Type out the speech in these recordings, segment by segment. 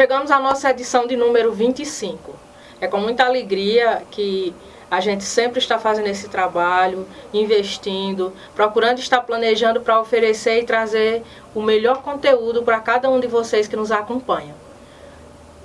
chegamos à nossa edição de número 25. É com muita alegria que a gente sempre está fazendo esse trabalho, investindo, procurando estar planejando para oferecer e trazer o melhor conteúdo para cada um de vocês que nos acompanham.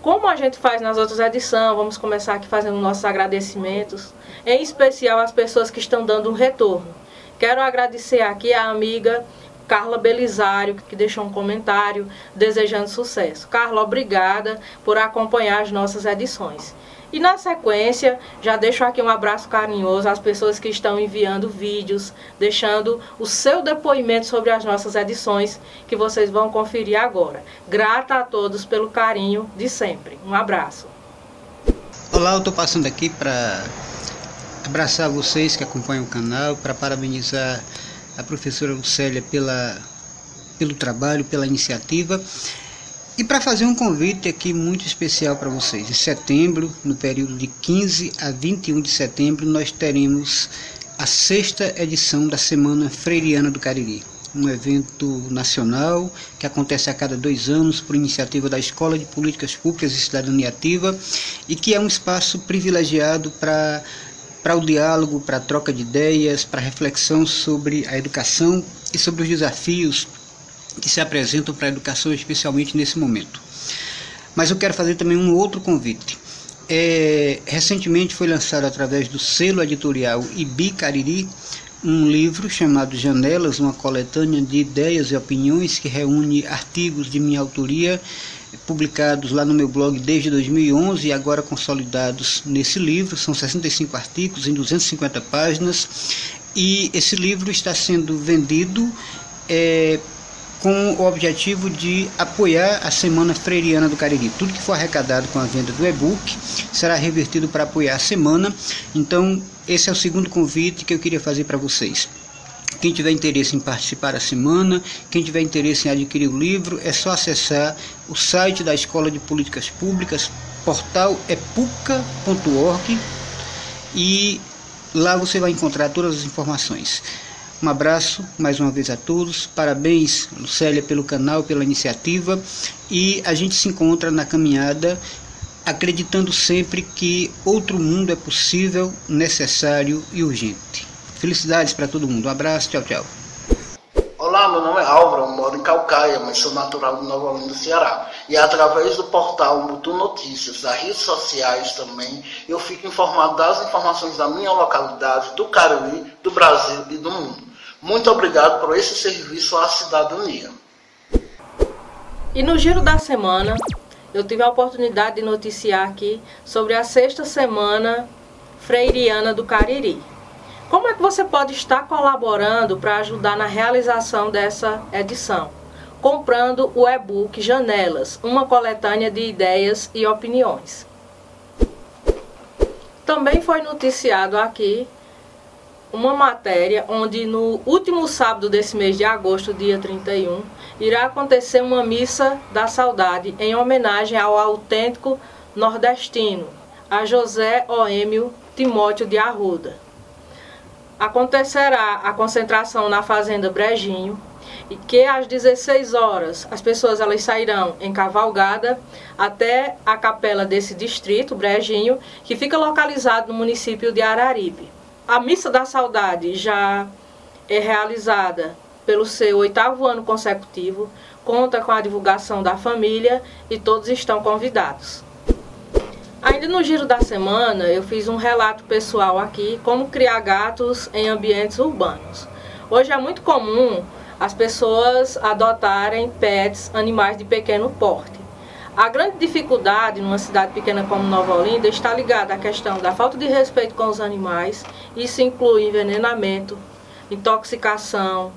Como a gente faz nas outras edições, vamos começar aqui fazendo nossos agradecimentos, em especial às pessoas que estão dando um retorno. Quero agradecer aqui a amiga Carla Belisário, que deixou um comentário desejando sucesso. Carla, obrigada por acompanhar as nossas edições. E na sequência, já deixo aqui um abraço carinhoso às pessoas que estão enviando vídeos, deixando o seu depoimento sobre as nossas edições, que vocês vão conferir agora. Grata a todos pelo carinho de sempre. Um abraço. Olá, eu estou passando aqui para abraçar vocês que acompanham o canal, para parabenizar a professora Lucélia pela, pelo trabalho, pela iniciativa. E para fazer um convite aqui muito especial para vocês, em setembro, no período de 15 a 21 de setembro, nós teremos a sexta edição da Semana Freiriana do Cariri, um evento nacional que acontece a cada dois anos por iniciativa da Escola de Políticas Públicas e Cidadania Ativa e que é um espaço privilegiado para para o diálogo, para a troca de ideias, para a reflexão sobre a educação e sobre os desafios que se apresentam para a educação, especialmente nesse momento. Mas eu quero fazer também um outro convite. É, recentemente foi lançado através do selo editorial Ibi Cariri um livro chamado Janelas, uma coletânea de ideias e opiniões que reúne artigos de minha autoria publicados lá no meu blog desde 2011 e agora consolidados nesse livro. São 65 artigos em 250 páginas e esse livro está sendo vendido é, com o objetivo de apoiar a Semana Freiriana do Cariri. Tudo que for arrecadado com a venda do e-book será revertido para apoiar a semana. Então, esse é o segundo convite que eu queria fazer para vocês. Quem tiver interesse em participar da semana, quem tiver interesse em adquirir o livro, é só acessar o site da Escola de Políticas Públicas, portal epuca.org e lá você vai encontrar todas as informações. Um abraço mais uma vez a todos. Parabéns, Lucélia, pelo canal, pela iniciativa. E a gente se encontra na caminhada acreditando sempre que outro mundo é possível, necessário e urgente. Felicidades para todo mundo. Um abraço, tchau, tchau. Olá, meu nome é Álvaro, moro em Calcaia, mas sou natural de Nova Olinda, Ceará. E através do portal Mutu Notícias, das redes sociais também, eu fico informado das informações da minha localidade, do Cariri, do Brasil e do mundo. Muito obrigado por esse serviço à cidadania. E no giro da semana, eu tive a oportunidade de noticiar aqui sobre a sexta semana freiriana do Cariri. Como é que você pode estar colaborando para ajudar na realização dessa edição? Comprando o e-book Janelas, uma coletânea de ideias e opiniões. Também foi noticiado aqui uma matéria onde no último sábado desse mês de agosto, dia 31, irá acontecer uma missa da saudade em homenagem ao autêntico nordestino, a José Oêmio Timóteo de Arruda. Acontecerá a concentração na Fazenda Brejinho, e que às 16 horas as pessoas elas sairão em cavalgada até a capela desse distrito, Brejinho, que fica localizado no município de Araripe. A Missa da Saudade já é realizada pelo seu oitavo ano consecutivo, conta com a divulgação da família e todos estão convidados. Ainda no giro da semana, eu fiz um relato pessoal aqui como criar gatos em ambientes urbanos. Hoje é muito comum as pessoas adotarem pets, animais de pequeno porte. A grande dificuldade numa cidade pequena como Nova Olinda está ligada à questão da falta de respeito com os animais. Isso inclui envenenamento, intoxicação.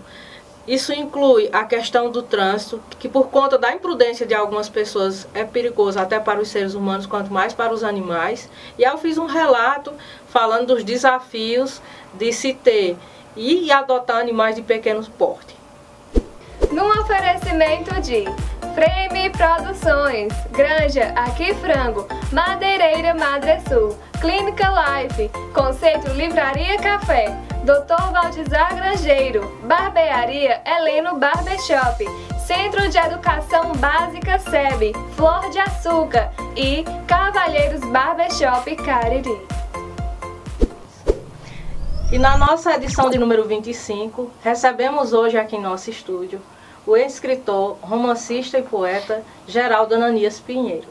Isso inclui a questão do trânsito, que por conta da imprudência de algumas pessoas é perigoso até para os seres humanos, quanto mais para os animais. E eu fiz um relato falando dos desafios de se ter e adotar animais de pequeno porte. Num oferecimento de Frame Produções, Granja Aqui Frango, Madeireira Madre Sul, Clínica Life, Conceito Livraria Café, Dr. Valdizar Grangeiro, Barbearia Heleno Barbershop, Centro de Educação Básica SEB, Flor de Açúcar e Cavalheiros Barbershop Cariri. E na nossa edição de número 25, recebemos hoje aqui em nosso estúdio o escritor, romancista e poeta Geraldo Ananias Pinheiro.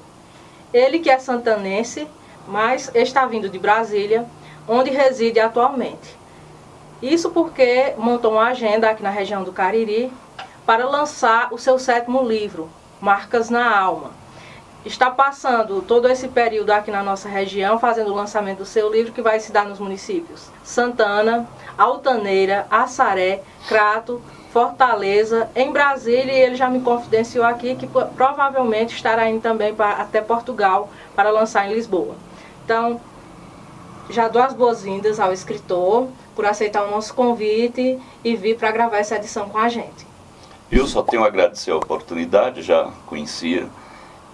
Ele que é santanense, mas está vindo de Brasília, onde reside atualmente. Isso porque montou uma agenda aqui na região do Cariri para lançar o seu sétimo livro, Marcas na Alma. Está passando todo esse período aqui na nossa região, fazendo o lançamento do seu livro, que vai se dar nos municípios Santana, Altaneira, Assaré, Crato, Fortaleza, em Brasília, e ele já me confidenciou aqui que provavelmente estará indo também para, até Portugal para lançar em Lisboa. Então, já dou as boas-vindas ao escritor por aceitar o nosso convite e vir para gravar essa edição com a gente. Eu só tenho a agradecer a oportunidade, já conhecia,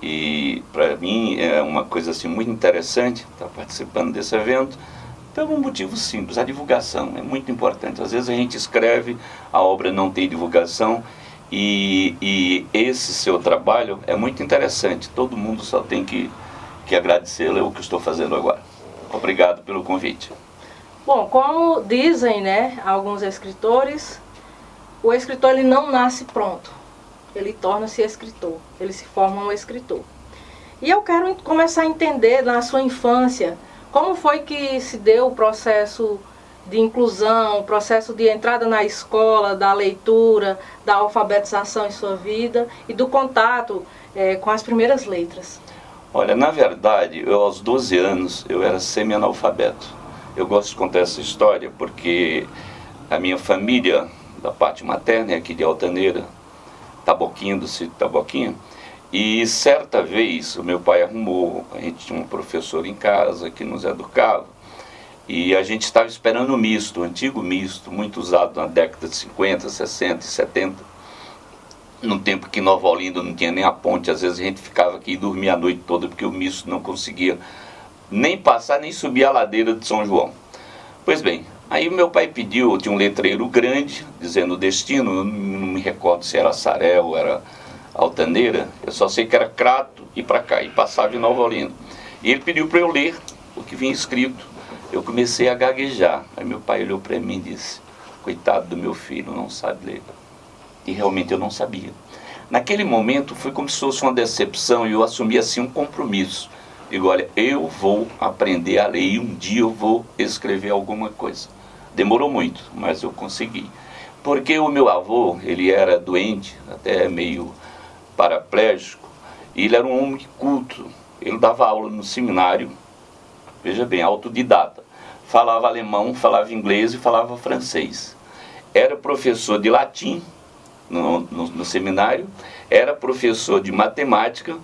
e para mim é uma coisa assim muito interessante estar participando desse evento, pelo motivo simples, a divulgação é muito importante. Às vezes a gente escreve, a obra não tem divulgação, e, e esse seu trabalho é muito interessante, todo mundo só tem que, que agradecê-lo, é o que estou fazendo agora. Obrigado pelo convite. Bom, como dizem né, alguns escritores, o escritor ele não nasce pronto, ele torna-se escritor, ele se forma um escritor. E eu quero começar a entender na sua infância como foi que se deu o processo de inclusão, o processo de entrada na escola, da leitura, da alfabetização em sua vida e do contato é, com as primeiras letras. Olha, na verdade, eu aos 12 anos eu era semi-analfabeto. Eu gosto de contar essa história porque a minha família da parte materna, é aqui de Altaneira, Taboquinha, do sítio Taboquinha. E certa vez o meu pai arrumou, a gente tinha um professor em casa que nos educava, e a gente estava esperando o misto, o antigo misto, muito usado na década de 50, 60 e 70. No tempo que Nova Olinda não tinha nem a ponte, às vezes a gente ficava aqui e dormia a noite toda porque o misto não conseguia nem passar nem subir a ladeira de São João. Pois bem, Aí meu pai pediu, tinha um letreiro grande, dizendo o destino, eu não me recordo se era Sarel ou era Altaneira, eu só sei que era Crato e para cá, e passava em Nova Olinda. E ele pediu para eu ler o que vinha escrito. Eu comecei a gaguejar. Aí meu pai olhou para mim e disse: Coitado do meu filho, não sabe ler. E realmente eu não sabia. Naquele momento foi como se fosse uma decepção e eu assumi assim um compromisso. Digo, olha, eu vou aprender a ler e um dia eu vou escrever alguma coisa. Demorou muito, mas eu consegui. Porque o meu avô, ele era doente, até meio paraplégico, e ele era um homem culto. Ele dava aula no seminário, veja bem, autodidata. Falava alemão, falava inglês e falava francês. Era professor de latim no, no, no seminário, era professor de matemática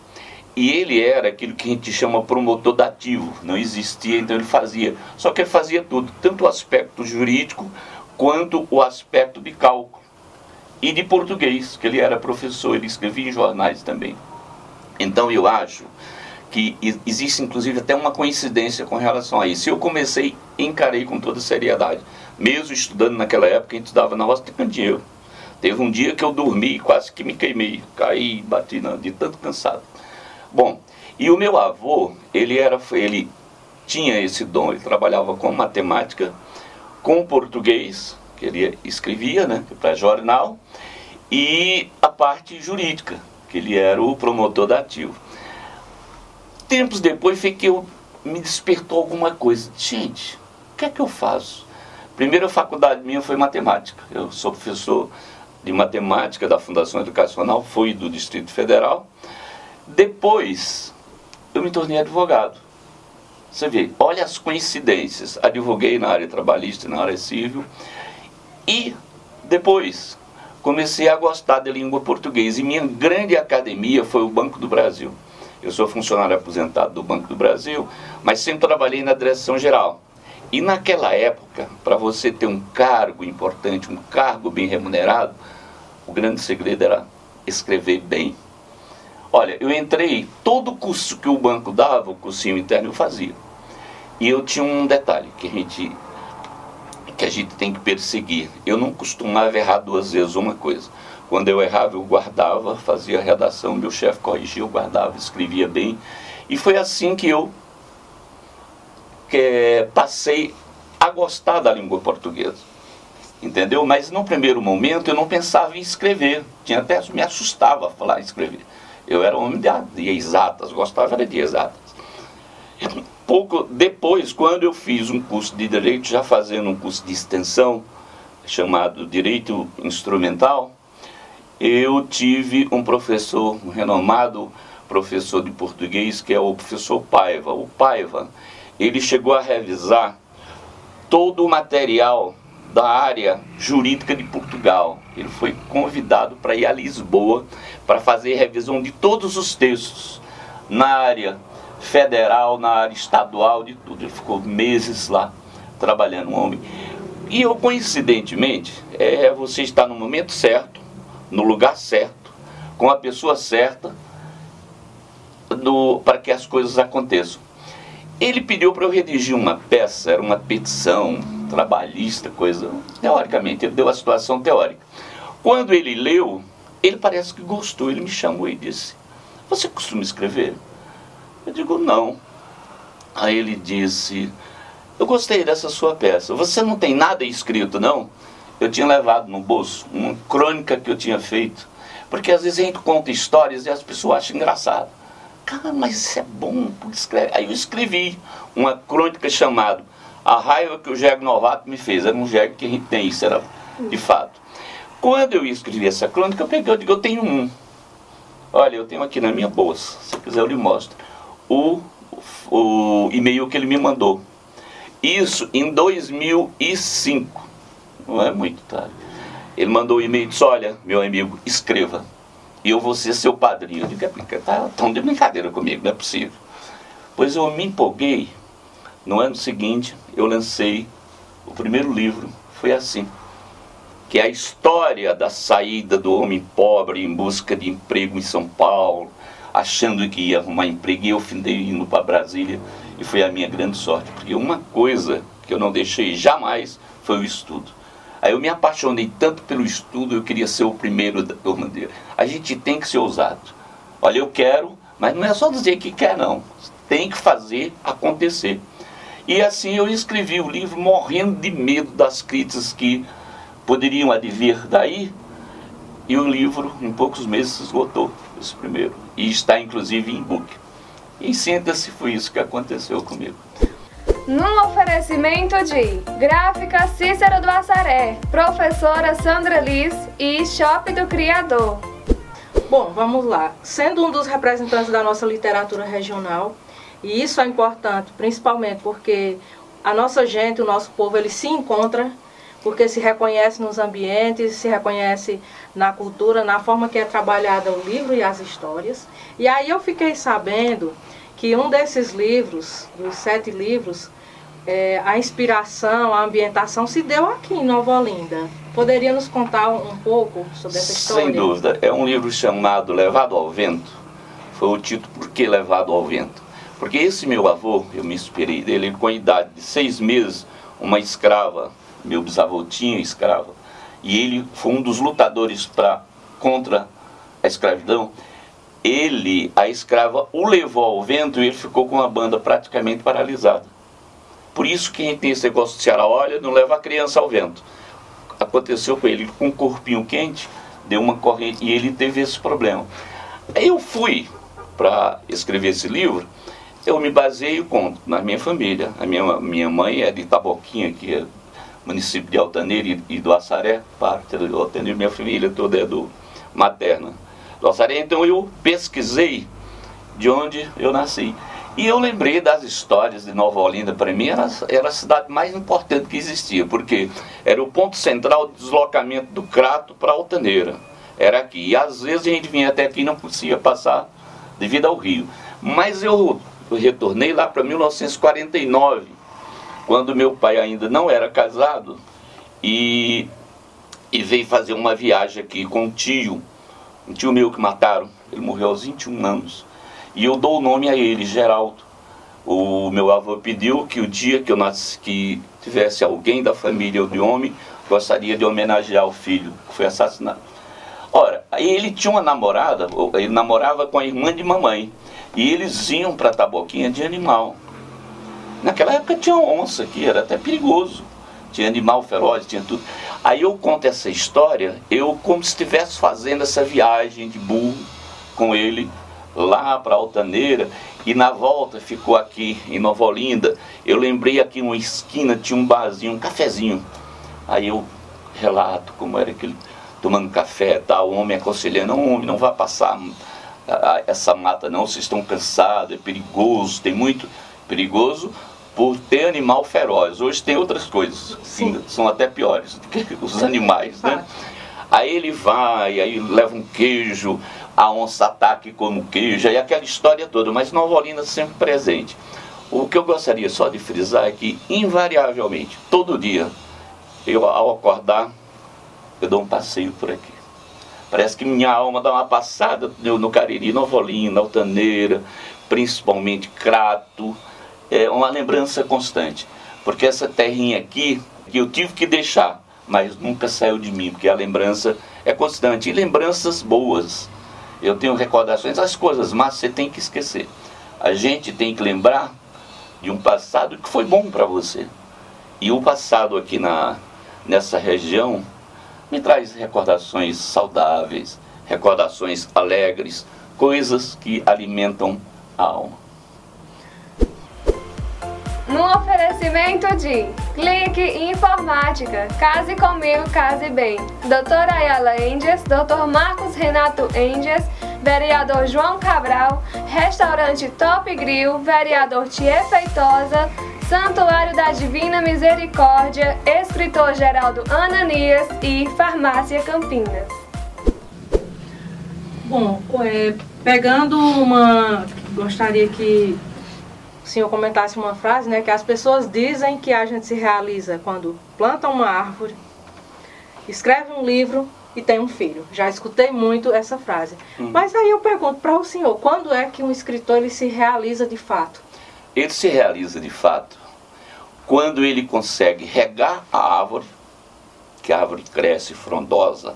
e ele era aquilo que a gente chama promotor dativo, não existia, então ele fazia. Só que ele fazia tudo, tanto o aspecto jurídico quanto o aspecto de cálculo. E de português, que ele era professor, ele escrevia em jornais também. Então eu acho que existe inclusive até uma coincidência com relação a isso. Eu comecei, encarei com toda seriedade. Mesmo estudando naquela época, a gente estudava na Roça de Candeeiro. Teve um dia que eu dormi quase que me queimei, caí, bati de tanto cansado. Bom, e o meu avô, ele era, ele tinha esse dom, ele trabalhava com matemática, com português, que ele escrevia, né, para jornal, e a parte jurídica, que ele era o promotor da ativo. Tempos depois foi que eu me despertou alguma coisa. Gente, o que é que eu faço? Primeira faculdade minha foi matemática. Eu sou professor de matemática da Fundação Educacional, fui do Distrito Federal depois, eu me tornei advogado. Você vê, olha as coincidências. Advoguei na área trabalhista, na área civil. E depois comecei a gostar da língua portuguesa. E minha grande academia foi o Banco do Brasil. Eu sou funcionário aposentado do Banco do Brasil, mas sempre trabalhei na direção geral. E naquela época, para você ter um cargo importante, um cargo bem remunerado, o grande segredo era escrever bem. Olha, eu entrei, todo curso que o banco dava, o cursinho interno, eu fazia. E eu tinha um detalhe, que a gente que a gente tem que perseguir. Eu não costumava errar duas vezes uma coisa. Quando eu errava, eu guardava, fazia a redação, meu chefe corrigia, eu guardava, escrevia bem. E foi assim que eu que, passei a gostar da língua portuguesa. Entendeu? Mas no primeiro momento eu não pensava em escrever. Tinha até me assustava falar em escrever. Eu era homem de, de exatas, gostava de exatas. Pouco depois, quando eu fiz um curso de direito, já fazendo um curso de extensão chamado Direito Instrumental, eu tive um professor, um renomado professor de português, que é o professor Paiva. O Paiva, ele chegou a revisar todo o material da área jurídica de Portugal. Ele foi convidado para ir a Lisboa para fazer revisão de todos os textos na área federal, na área estadual, de tudo. Ele ficou meses lá trabalhando, um homem. E eu, coincidentemente, é, você está no momento certo, no lugar certo, com a pessoa certa, para que as coisas aconteçam. Ele pediu para eu redigir uma peça, era uma petição trabalhista, coisa. Teoricamente, ele deu a situação teórica. Quando ele leu, ele parece que gostou, ele me chamou e disse: Você costuma escrever? Eu digo: Não. Aí ele disse: Eu gostei dessa sua peça. Você não tem nada escrito, não? Eu tinha levado no bolso uma crônica que eu tinha feito. Porque às vezes a gente conta histórias e as pessoas acham engraçado. Cara, mas isso é bom, escreve. Aí eu escrevi uma crônica chamada A Raiva que o jegue Novato me fez. Era um jegue que a gente tem, isso era de fato. Quando eu escrevi essa crônica, eu peguei, eu digo, eu tenho um. Olha, eu tenho aqui na minha bolsa, se quiser eu lhe mostro. O, o e-mail que ele me mandou. Isso em 2005. Não é muito tarde. Ele mandou o e-mail e disse, olha, meu amigo, escreva e eu vou ser seu padrinho. Eu digo, é, tá tão de brincadeira comigo, não é possível. Pois eu me empolguei. No ano seguinte, eu lancei o primeiro livro, foi assim. Que é a história da saída do homem pobre em busca de emprego em São Paulo, achando que ia arrumar emprego, e eu findei indo para Brasília, e foi a minha grande sorte, porque uma coisa que eu não deixei jamais foi o estudo. Aí eu me apaixonei tanto pelo estudo, eu queria ser o primeiro da turma dele. A gente tem que ser ousado. Olha, eu quero, mas não é só dizer que quer, não. Tem que fazer acontecer. E assim eu escrevi o livro morrendo de medo das críticas que poderiam advir daí. E o livro, em poucos meses, se esgotou, esse primeiro. E está, inclusive, em book. Em síntese, foi isso que aconteceu comigo num oferecimento de Gráfica Cícero do Assaré, Professora Sandra Liz e Shop do Criador. Bom, vamos lá. Sendo um dos representantes da nossa literatura regional, e isso é importante, principalmente porque a nossa gente, o nosso povo, ele se encontra porque se reconhece nos ambientes, se reconhece na cultura, na forma que é trabalhada o livro e as histórias. E aí eu fiquei sabendo que um desses livros, dos sete livros, é, a inspiração, a ambientação se deu aqui em Nova Olinda. Poderia nos contar um, um pouco sobre essa história? Sem dúvida. É um livro chamado Levado ao Vento. Foi o título Por que Levado ao Vento? Porque esse meu avô, eu me inspirei dele, com a idade de seis meses, uma escrava, meu bisavô tinha escrava, e ele foi um dos lutadores pra, contra a escravidão. Ele, a escrava, o levou ao vento e ele ficou com a banda praticamente paralisada. Por isso que a gente tem esse negócio de Ceará, olha, não leva a criança ao vento. Aconteceu com ele com um corpinho quente, deu uma corrente e ele teve esse problema. Aí eu fui para escrever esse livro, eu me baseio com, na minha família. A minha, minha mãe é de Taboquinha, que é município de Altaneira e, do Assaré, parte do Altaneira, minha família toda é do materna do Assaré. Então eu pesquisei de onde eu nasci. E eu lembrei das histórias de Nova Olinda, para mim era, era a cidade mais importante que existia, porque era o ponto central de deslocamento do Crato para Altaneira. Era aqui. E às vezes a gente vinha até aqui e não conseguia passar devido ao rio. Mas eu, eu retornei lá para 1949, quando meu pai ainda não era casado e, e veio fazer uma viagem aqui com um tio, um tio meu que mataram. Ele morreu aos 21 anos. E eu dou o nome a ele, Geraldo. O meu avô pediu que o dia que eu nasci, que tivesse alguém da família ou de homem, gostaria de homenagear o filho que foi assassinado. Ora, ele tinha uma namorada, ele namorava com a irmã de mamãe, e eles iam para taboquinha de animal. Naquela época tinha onça aqui, era até perigoso. Tinha animal feroz, tinha tudo. Aí eu conto essa história, eu como se estivesse fazendo essa viagem de burro com ele lá para Altaneira e na volta ficou aqui em Nova Olinda. Eu lembrei aqui uma esquina tinha um barzinho, um cafezinho. Aí eu relato como era aquele tomando café, tá, o homem aconselhando, não, homem, não vá passar essa mata não, vocês estão cansados, é perigoso, tem muito perigoso por ter animal feroz. Hoje tem outras coisas, Sim. são até piores do que os animais, né? Aí ele vai, aí leva um queijo, a onça ataque como queijo, e aquela história toda, mas Nova Olinda sempre presente. O que eu gostaria só de frisar é que, invariavelmente, todo dia, eu ao acordar, eu dou um passeio por aqui. Parece que minha alma dá uma passada no Cariri, Nova Olinda, Altaneira, principalmente Crato, é uma lembrança constante. Porque essa terrinha aqui, que eu tive que deixar, mas nunca saiu de mim, porque a lembrança é constante. E lembranças boas. Eu tenho recordações, as coisas mas você tem que esquecer. A gente tem que lembrar de um passado que foi bom para você. E o passado aqui na, nessa região me traz recordações saudáveis, recordações alegres, coisas que alimentam a alma. No oferecimento de Clique Informática, Case Comigo, Case Bem, Doutora Ayala Endias, Doutor Marcos Renato Endias, Vereador João Cabral, Restaurante Top Grill, Vereador Tia Feitosa, Santuário da Divina Misericórdia, Escritor Geraldo Ananias e Farmácia Campinas. Bom, é, pegando uma. Gostaria que senhor comentasse uma frase, né, que as pessoas dizem que a gente se realiza quando planta uma árvore, escreve um livro e tem um filho. Já escutei muito essa frase. Hum. Mas aí eu pergunto para o senhor, quando é que um escritor ele se realiza de fato? Ele se realiza de fato quando ele consegue regar a árvore, que a árvore cresce frondosa,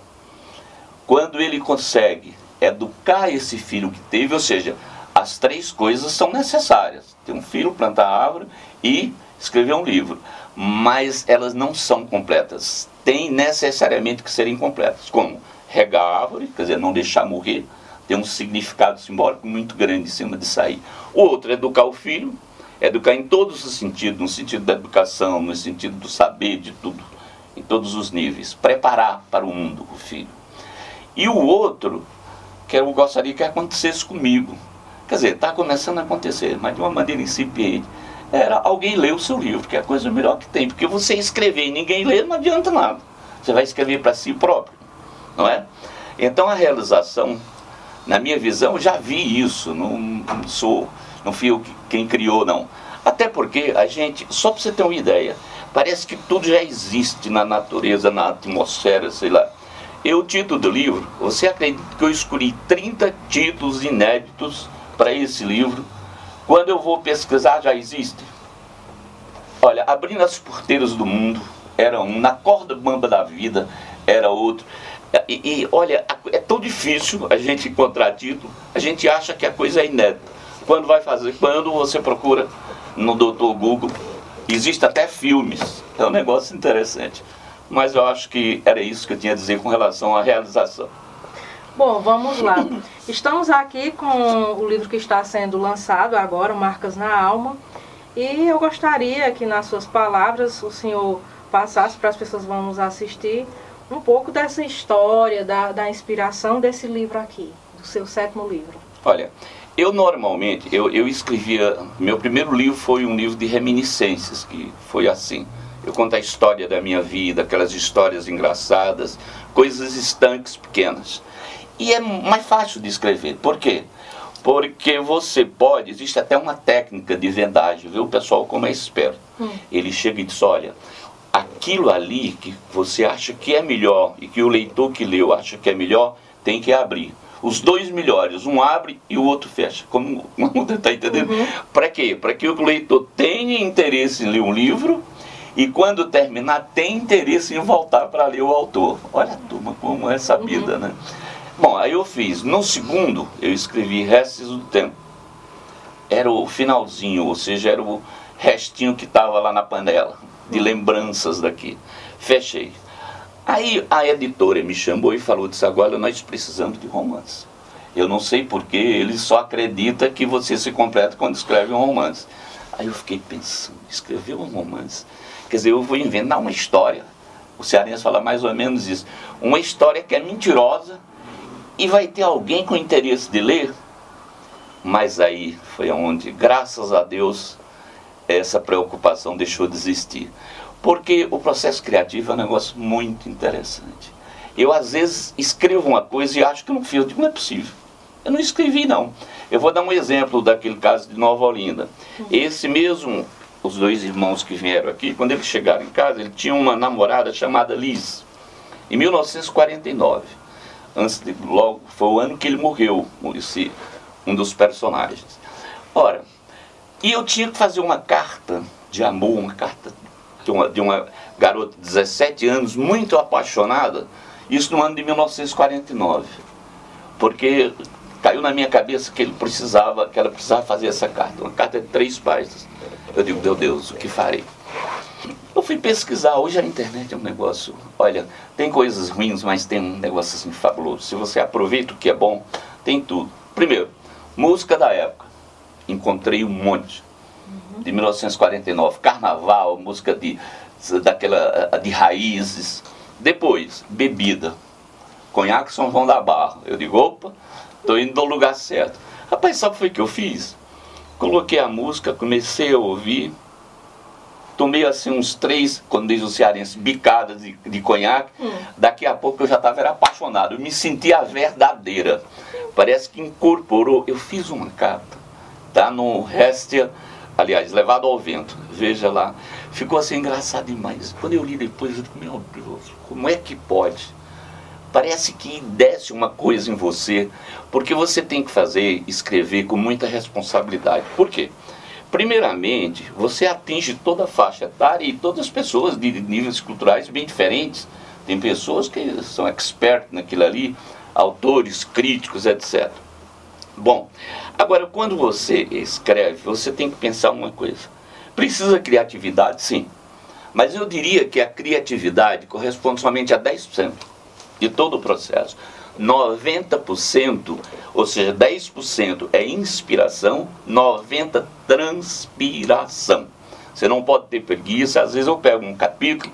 quando ele consegue educar esse filho que teve, ou seja, as três coisas são necessárias: ter um filho, plantar árvore e escrever um livro. Mas elas não são completas. Tem necessariamente que serem completas. Como regar a árvore, quer dizer, não deixar morrer, tem um significado simbólico muito grande em cima de sair. Outro, educar o filho, educar em todos os sentidos, no sentido da educação, no sentido do saber de tudo, em todos os níveis. Preparar para o mundo o filho. E o outro, que eu gostaria que acontecesse comigo, Quer dizer, está começando a acontecer, mas de uma maneira incipiente. Era alguém ler o seu livro, que é a coisa melhor que tem. Porque você escrever e ninguém ler não adianta nada. Você vai escrever para si próprio, não é? Então a realização, na minha visão, já vi isso. Não, não sou, não fui eu quem criou, não. Até porque a gente, só para você ter uma ideia, parece que tudo já existe na natureza, na atmosfera, sei lá. E o título do livro, você acredita que eu escolhi 30 títulos inéditos para esse livro. Quando eu vou pesquisar, já existe. Olha, abrindo as porteiras do mundo era um, na corda bamba da vida era outro. E, e, olha, é tão difícil a gente encontrar título, a gente acha que a coisa é inédita. Quando vai fazer, quando você procura no Doutor Google, existe até filmes. É um negócio interessante. Mas eu acho que era isso que eu tinha a dizer com relação à realização. Bom, vamos lá. Estamos aqui com o livro que está sendo lançado agora, Marcas na Alma. E eu gostaria que, nas suas palavras, o senhor passasse para as pessoas que vão nos assistir um pouco dessa história, da, da inspiração desse livro aqui, do seu sétimo livro. Olha, eu normalmente, eu, eu escrevia, meu primeiro livro foi um livro de reminiscências, que foi assim. Eu conto a história da minha vida, aquelas histórias engraçadas, coisas estanques pequenas. E é mais fácil de escrever. Por quê? Porque você pode, existe até uma técnica de vendagem, viu, pessoal, como é esperto. Hum. Ele chega e diz: olha, aquilo ali que você acha que é melhor e que o leitor que leu acha que é melhor, tem que abrir. Os dois melhores, um abre e o outro fecha. Como está entendendo? Uhum. Para quê? Para que o leitor tenha interesse em ler um livro e quando terminar tem interesse em voltar para ler o autor. Olha a turma como é sabida, uhum. né? Bom, aí eu fiz. No segundo, eu escrevi Restos do Tempo. Era o finalzinho, ou seja, era o restinho que estava lá na panela, de lembranças daqui. Fechei. Aí a editora me chamou e falou, disse, agora nós precisamos de romance. Eu não sei porque ele só acredita que você se completa quando escreve um romance. Aí eu fiquei pensando, escrever um romance? Quer dizer, eu vou inventar uma história. O cearense fala mais ou menos isso. Uma história que é mentirosa e vai ter alguém com interesse de ler. Mas aí foi onde, graças a Deus, essa preocupação deixou de existir. Porque o processo criativo é um negócio muito interessante. Eu, às vezes, escrevo uma coisa e acho que não fiz. Eu digo, não é possível. Eu não escrevi, não. Eu vou dar um exemplo daquele caso de Nova Olinda. Esse mesmo os dois irmãos que vieram aqui, quando eles chegaram em casa, ele tinha uma namorada chamada Liz. Em 1949, antes de, logo foi o ano que ele morreu, esse, um dos personagens. Ora, e eu tinha que fazer uma carta de amor, uma carta de uma, de uma garota de 17 anos, muito apaixonada, isso no ano de 1949. Porque caiu na minha cabeça que ele precisava, que ela precisava fazer essa carta, uma carta de três páginas. Eu digo, meu Deus, o que farei? Eu fui pesquisar, hoje a internet é um negócio, olha, tem coisas ruins, mas tem um negócio assim fabuloso. Se você aproveita o que é bom, tem tudo. Primeiro, música da época. Encontrei um monte. De 1949, carnaval, música de, daquela, de raízes. Depois, bebida. Conhaque São João da Barra. Eu digo, opa, estou indo no lugar certo. Rapaz, sabe o que foi que eu fiz? Coloquei a música, comecei a ouvir. Tomei assim uns três, quando diz o cearense, bicadas de, de conhaque. Hum. Daqui a pouco eu já estava apaixonado. Eu me sentia verdadeira. Parece que incorporou. Eu fiz uma carta. Tá no Restia, aliás, levado ao vento. Veja lá. Ficou assim engraçado demais. Quando eu li depois, eu disse, meu Deus, como é que pode? parece que desce uma coisa em você, porque você tem que fazer, escrever com muita responsabilidade. Por quê? Primeiramente, você atinge toda a faixa etária e todas as pessoas de níveis culturais bem diferentes. Tem pessoas que são expertos naquilo ali, autores, críticos, etc. Bom, agora quando você escreve, você tem que pensar uma coisa. Precisa criatividade, sim. Mas eu diria que a criatividade corresponde somente a 10% de todo o processo. 90%, ou seja, 10% é inspiração, 90% transpiração. Você não pode ter preguiça. Às vezes eu pego um capítulo,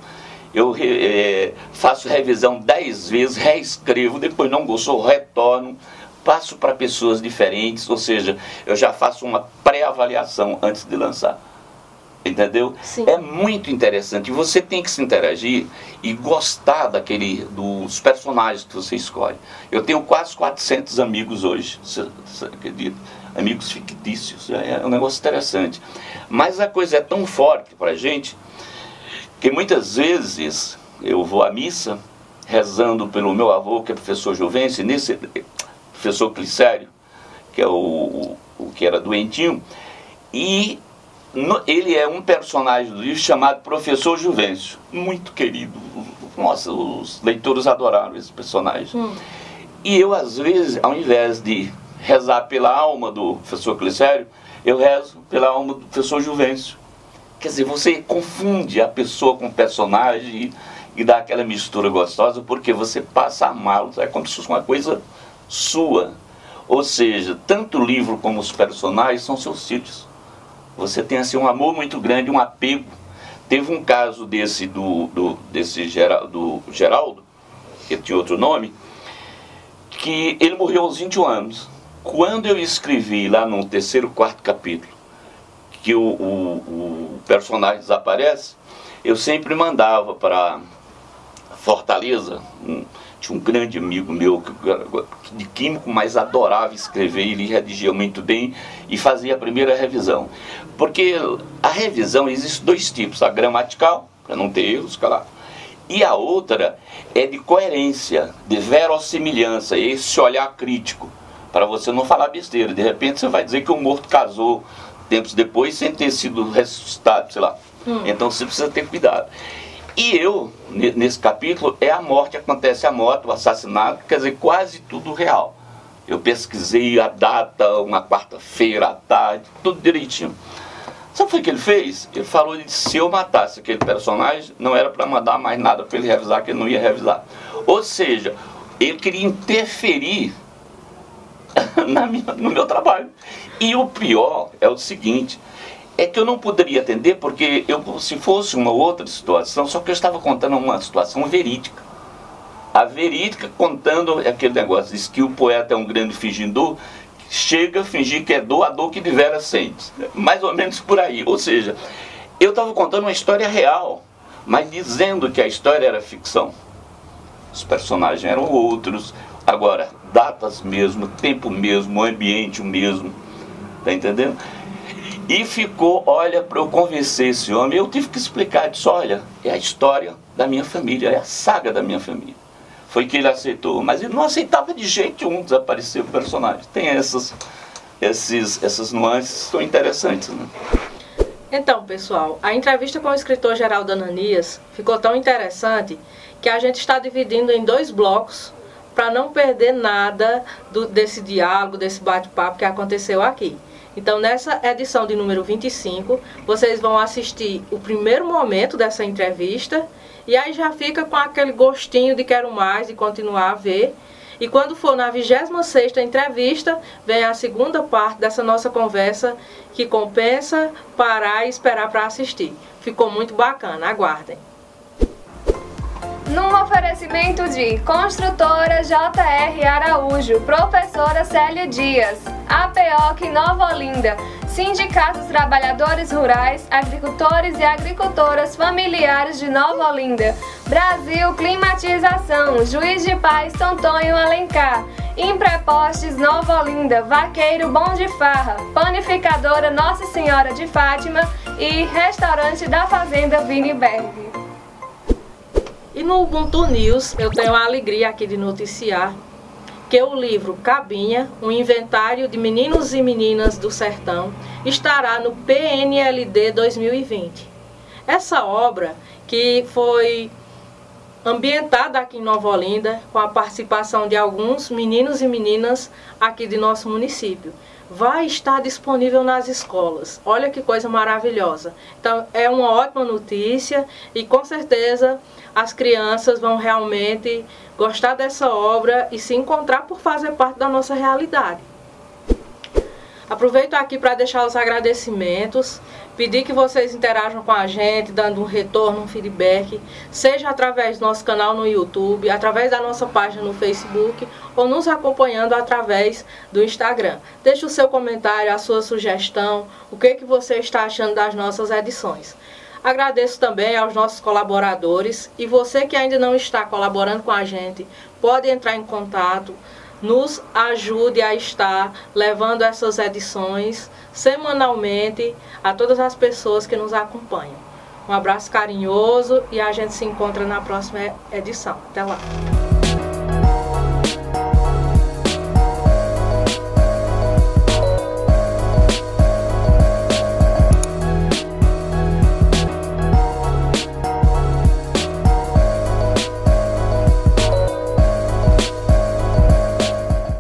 eu é, faço revisão 10 vezes, reescrevo, depois não gostou, retorno, passo para pessoas diferentes, ou seja, eu já faço uma pré-avaliação antes de lançar. Entendeu? Sim. É muito interessante. Você tem que se interagir e gostar daquele dos personagens que você escolhe. Eu tenho quase 400 amigos hoje, você, você acredita? Amigos fictícios. É, é um negócio interessante. Mas a coisa é tão forte para a gente que muitas vezes eu vou à missa rezando pelo meu avô, que é professor Juvencio, nesse professor Clicério, que é o, o, que era doentinho, e no, ele é um personagem do livro chamado Professor Juvencio, muito querido. Nossa, os leitores adoraram esse personagem. Hum. E eu, às vezes, ao invés de rezar pela alma do professor Clicério, eu rezo pela alma do professor Juvencio. Quer dizer, você confunde a pessoa com o personagem e, e dá aquela mistura gostosa porque você passa a amá-lo. É como se fosse uma coisa sua. Ou seja, tanto o livro como os personagens são seus sítios você tem assim um amor muito grande, um apego. Teve um caso desse do, do desse do Geraldo, que tinha outro nome, que ele morreu aos 21 anos. Quando eu escrevi lá no terceiro, quarto capítulo, que o, o, o personagem desaparece, eu sempre mandava para Fortaleza, um, tinha um grande amigo meu de químico, mas adorava escrever, ele redigia muito bem e fazia a primeira revisão. Porque a revisão existe dois tipos, a gramatical, para não ter erros, claro, e a outra é de coerência, de verossimilhança, esse olhar crítico, para você não falar besteira. De repente você vai dizer que o morto casou tempos depois sem ter sido ressuscitado, sei lá. Hum. Então você precisa ter cuidado. E eu, nesse capítulo, é a morte, acontece a morte, o assassinato, quer dizer, quase tudo real. Eu pesquisei a data, uma quarta-feira à tarde, tudo direitinho. Sabe o que ele fez? Ele falou que se eu matasse aquele personagem, não era para mandar mais nada para ele revisar, que ele não ia revisar. Ou seja, ele queria interferir minha, no meu trabalho. E o pior é o seguinte, é que eu não poderia atender porque eu, se fosse uma outra situação, só que eu estava contando uma situação verídica. A verídica contando aquele negócio, diz que o poeta é um grande fingidor, chega a fingir que é doador que de veras sente. Mais ou menos por aí. Ou seja, eu estava contando uma história real, mas dizendo que a história era ficção. Os personagens eram outros. Agora, datas mesmo, tempo mesmo, ambiente o mesmo. Tá entendendo? E ficou, olha, para eu convencer esse homem, eu tive que explicar, disse, olha, é a história da minha família, é a saga da minha família. Foi que ele aceitou, mas ele não aceitava de jeito nenhum desaparecer o personagem. Tem essas, esses, essas nuances são interessantes, né? Então, pessoal, a entrevista com o escritor Geraldo Ananias ficou tão interessante que a gente está dividindo em dois blocos para não perder nada do, desse diálogo, desse bate-papo que aconteceu aqui. Então, nessa edição de número 25, vocês vão assistir o primeiro momento dessa entrevista e aí já fica com aquele gostinho de quero mais e continuar a ver. E quando for na 26ª entrevista, vem a segunda parte dessa nossa conversa que compensa parar e esperar para assistir. Ficou muito bacana, aguardem. Num oferecimento de Construtora JR Araújo, Professora Célia Dias, APOC Nova Olinda, Sindicatos Trabalhadores Rurais, Agricultores e Agricultoras Familiares de Nova Olinda, Brasil Climatização, Juiz de Paz Tontonho Alencar, Imprepostes Nova Olinda, Vaqueiro Bom de Farra, Panificadora Nossa Senhora de Fátima e Restaurante da Fazenda Viniberg. E no Ubuntu News eu tenho a alegria aqui de noticiar que o livro Cabinha, um inventário de meninos e meninas do sertão, estará no PNLD 2020. Essa obra, que foi ambientada aqui em Nova Olinda, com a participação de alguns meninos e meninas aqui de nosso município, vai estar disponível nas escolas. Olha que coisa maravilhosa. Então, é uma ótima notícia e com certeza as crianças vão realmente gostar dessa obra e se encontrar por fazer parte da nossa realidade. Aproveito aqui para deixar os agradecimentos, pedir que vocês interajam com a gente, dando um retorno, um feedback, seja através do nosso canal no YouTube, através da nossa página no Facebook ou nos acompanhando através do Instagram. Deixe o seu comentário, a sua sugestão, o que, que você está achando das nossas edições. Agradeço também aos nossos colaboradores e você que ainda não está colaborando com a gente, pode entrar em contato, nos ajude a estar levando essas edições semanalmente a todas as pessoas que nos acompanham. Um abraço carinhoso e a gente se encontra na próxima edição. Até lá!